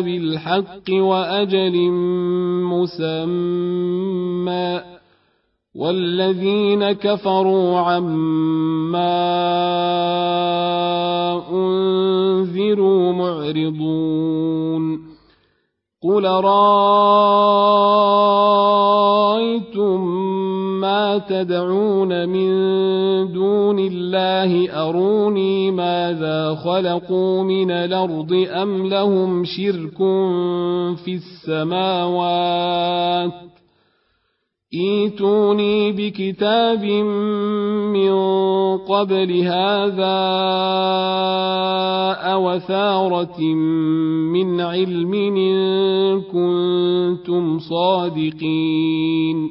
بالحق وأجل مسمى والذين كفروا عما أنذروا معرضون قل رايتم تدعون من دون الله أروني ماذا خلقوا من الأرض أم لهم شرك في السماوات إيتوني بكتاب من قبل هذا أوثارة من علم إن كنتم صادقين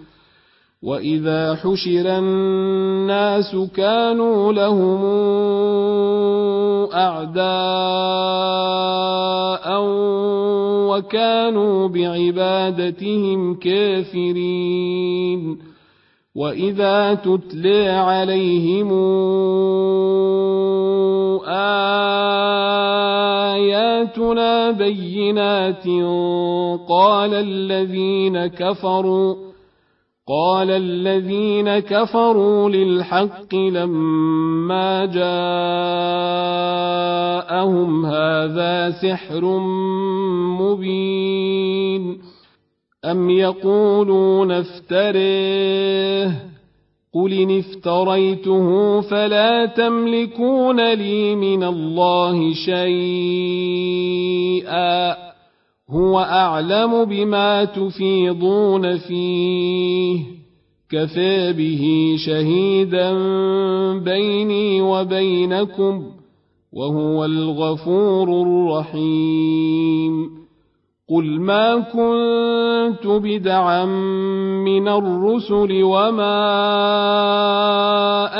واذا حشر الناس كانوا لهم اعداء وكانوا بعبادتهم كافرين واذا تتلي عليهم اياتنا بينات قال الذين كفروا قال الذين كفروا للحق لما جاءهم هذا سحر مبين. أم يقولون افتريه؟ قل إن افتريته فلا تملكون لي من الله شيئا. هو أعلم بما تفيضون فيه. كفى به شهيدا بيني وبينكم وهو الغفور الرحيم. قل ما كنت بدعا من الرسل وما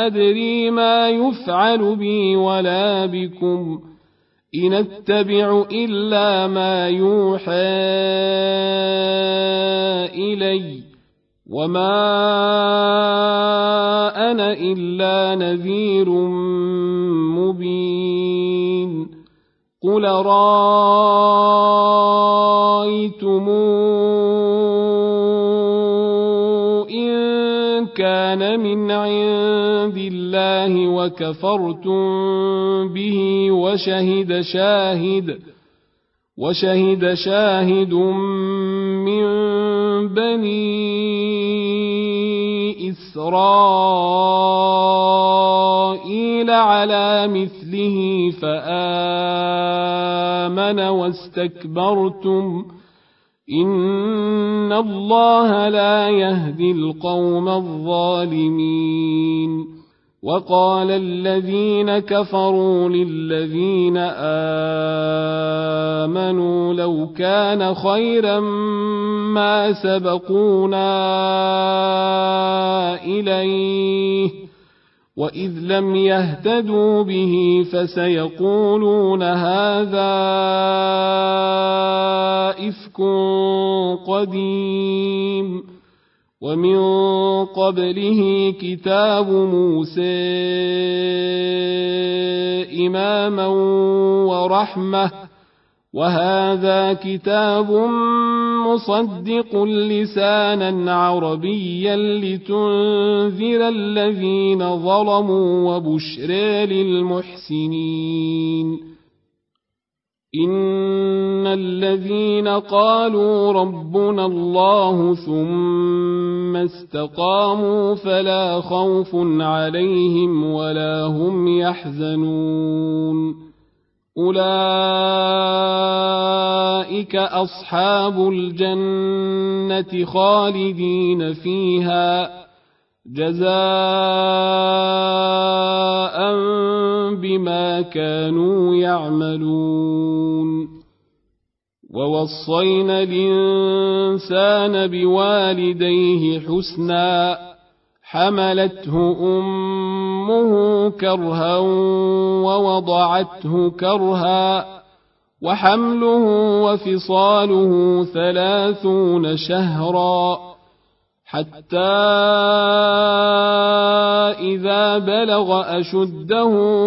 أدري ما يفعل بي ولا بكم. إن اتبع إلا ما يوحى إلي وما أنا إلا نذير مبين قل رأيتم كان من عند الله وكفرتم به وشهد شاهد وشهد شاهد من بني إسرائيل على مثله فآمن واستكبرتم. إن الله لا يهدي القوم الظالمين وقال الذين كفروا للذين امنوا لو كان خيرا ما سبقونا اليه واذ لم يهتدوا به فسيقولون هذا إفك قديم ومن قبله كتاب موسى إماما ورحمة وهذا كتاب مصدق لسانا عربيا لتنذر الذين ظلموا وبشرى للمحسنين إن الذين قالوا ربنا الله ثم استقاموا فلا خوف عليهم ولا هم يحزنون أولئك أصحاب الجنة خالدين فيها جزاء بما كانوا يعملون. ووصينا الإنسان بوالديه حسنا حملته أمه كرها ووضعته كرها وحمله وفصاله ثلاثون شهرا. حتى إذا بلغ أشده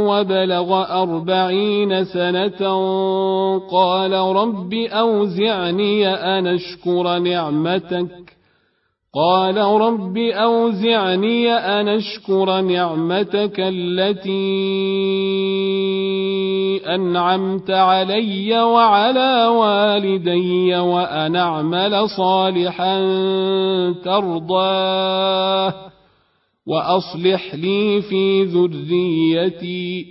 وبلغ أربعين سنة قال رب أوزعني أن أشكر نعمتك. قال رب أوزعني أن أشكر نعمتك التي أنعمت علي وعلى والدي وأن أعمل صالحا ترضاه وأصلح لي في ذريتي.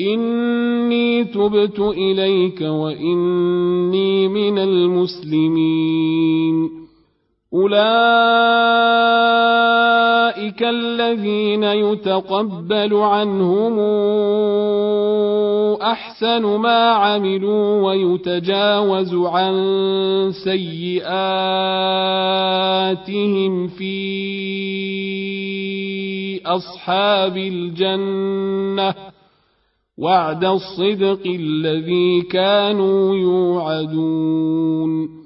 إني تبت إليك وإني من المسلمين. أولئك الذين يتقبل عنهم أحسن ما عملوا ويتجاوز عن سيئاتهم في أصحاب الجنة. وعد الصدق الذي كانوا يوعدون.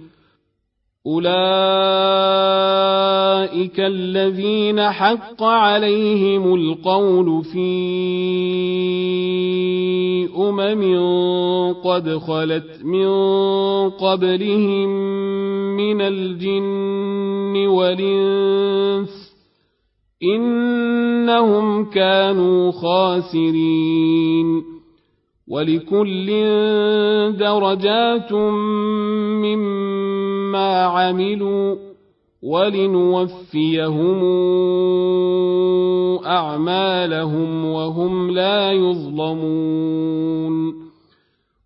أولئك الذين حق عليهم القول في أمم قد خلت من قبلهم من الجن والإنس إنهم كانوا خاسرين ولكل درجات مما عملوا ولنوفيهم أعمالهم وهم لا يظلمون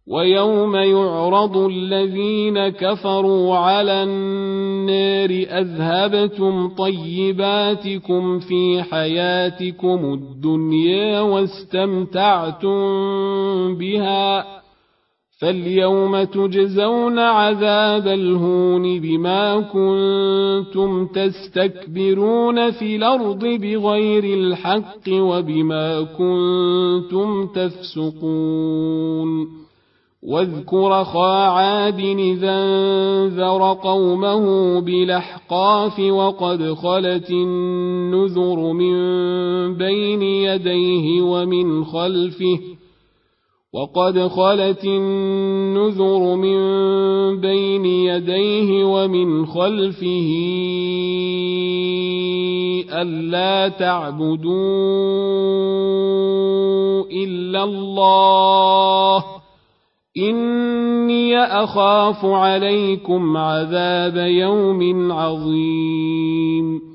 ويوم يعرض الذين كفروا على النار أذهبتم طيباتكم في حياتكم الدنيا واستمتعتم بها فاليوم تجزون عذاب الهون بما كنتم تستكبرون في الأرض بغير الحق وبما كنتم تفسقون واذكر خا عاد اذا انذر قومه بالاحقاف وقد خلت النذر من بين يديه ومن خلفه وقد خلت النذر من بين يديه ومن خلفه ألا تعبدوا إلا الله. إني أخاف عليكم عذاب يوم عظيم.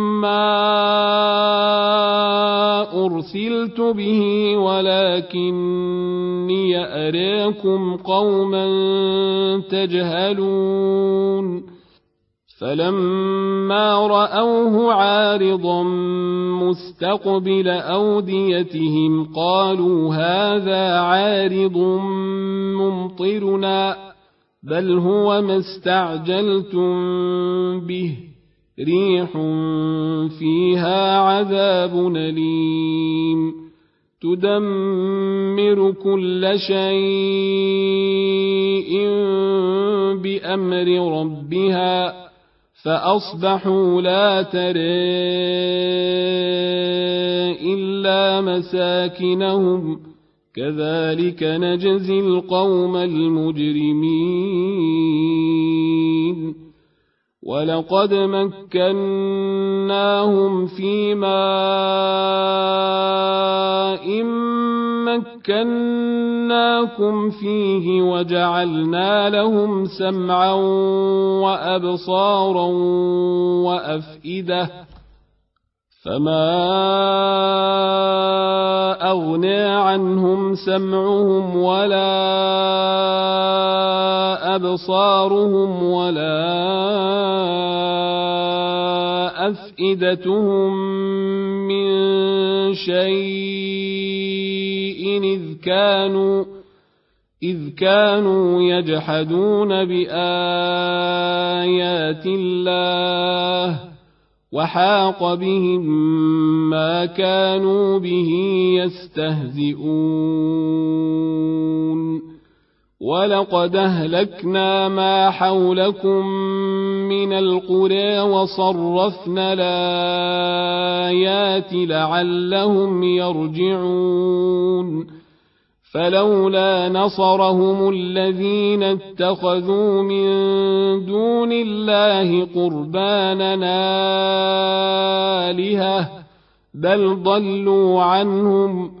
ما أرسلت به ولكني أراكم قوما تجهلون فلما رأوه عارضا مستقبل أوديتهم قالوا هذا عارض ممطرنا بل هو ما استعجلتم به ريح فيها عذاب أليم. تدمر كل شيء بأمر ربها فأصبحوا لا ترى إلا مساكنهم. كذلك نجزي القوم المجرمين. ولقد مكناهم في ماء مكناكم فيه وجعلنا لهم سمعا وابصارا وافئده فما اغنى عنهم سمعهم ولا أبصارهم ولا أفئدتهم من شيء إذ كانوا إذ كانوا يجحدون بآيات الله وحاق بهم ما كانوا به يستهزئون ولقد اهلكنا ما حولكم من القرى وصرفنا الايات لعلهم يرجعون فلولا نصرهم الذين اتخذوا من دون الله قرباننا الهه بل ضلوا عنهم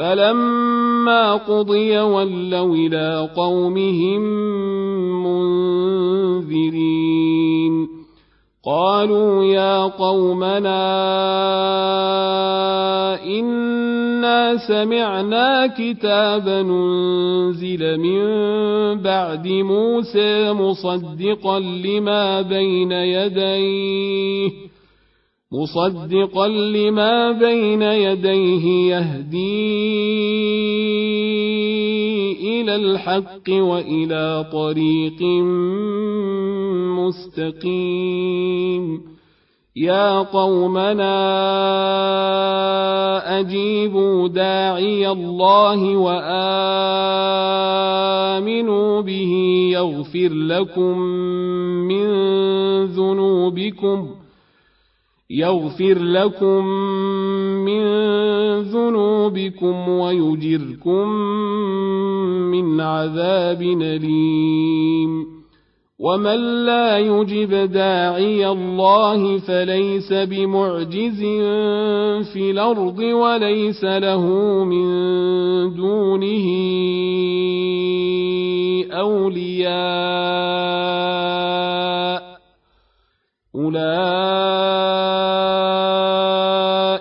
فلما قضي ولوا إلى قومهم منذرين. قالوا يا قومنا إنا سمعنا كتابا أنزل من بعد موسى مصدقا لما بين يديه. مصدقا لما بين يديه يهدي إلى الحق وإلى طريق مستقيم. يا قومنا أجيبوا داعي الله وآمنوا به يغفر لكم من ذنوبكم. يغفر لكم من ذنوبكم ويجركم من عذاب أليم. ومن لا يجب داعي الله فليس بمعجز في الأرض وليس له من دونه أولياء.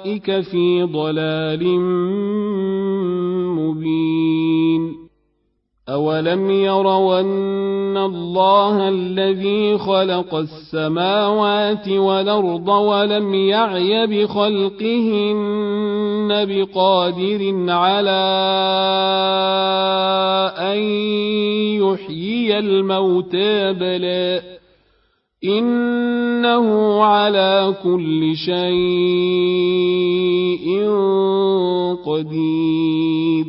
أولئك في ضلال مبين. أولم يروا أن الله الذي خلق السماوات والأرض ولم يعي بخلقهن بقادر على أن يحيي الموتى بلى إنه على كل شيء قدير.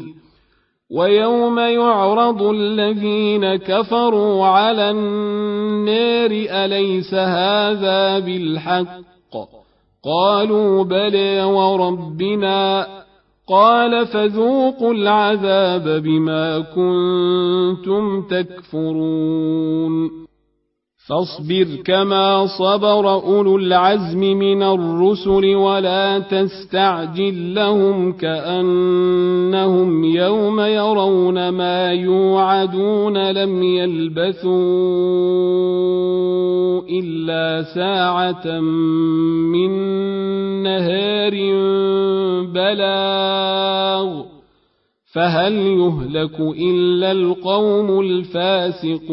ويوم يعرض الذين كفروا على النار أليس هذا بالحق؟ قالوا بلى وربنا. قال فذوقوا العذاب بما كنتم تكفرون. فاصبر كما صبر أولو العزم من الرسل ولا تستعجل لهم كأنهم يوم يرون ما يوعدون لم يلبثوا إلا ساعة من نهار بلاغ فهل يهلك إلا القوم الفاسقون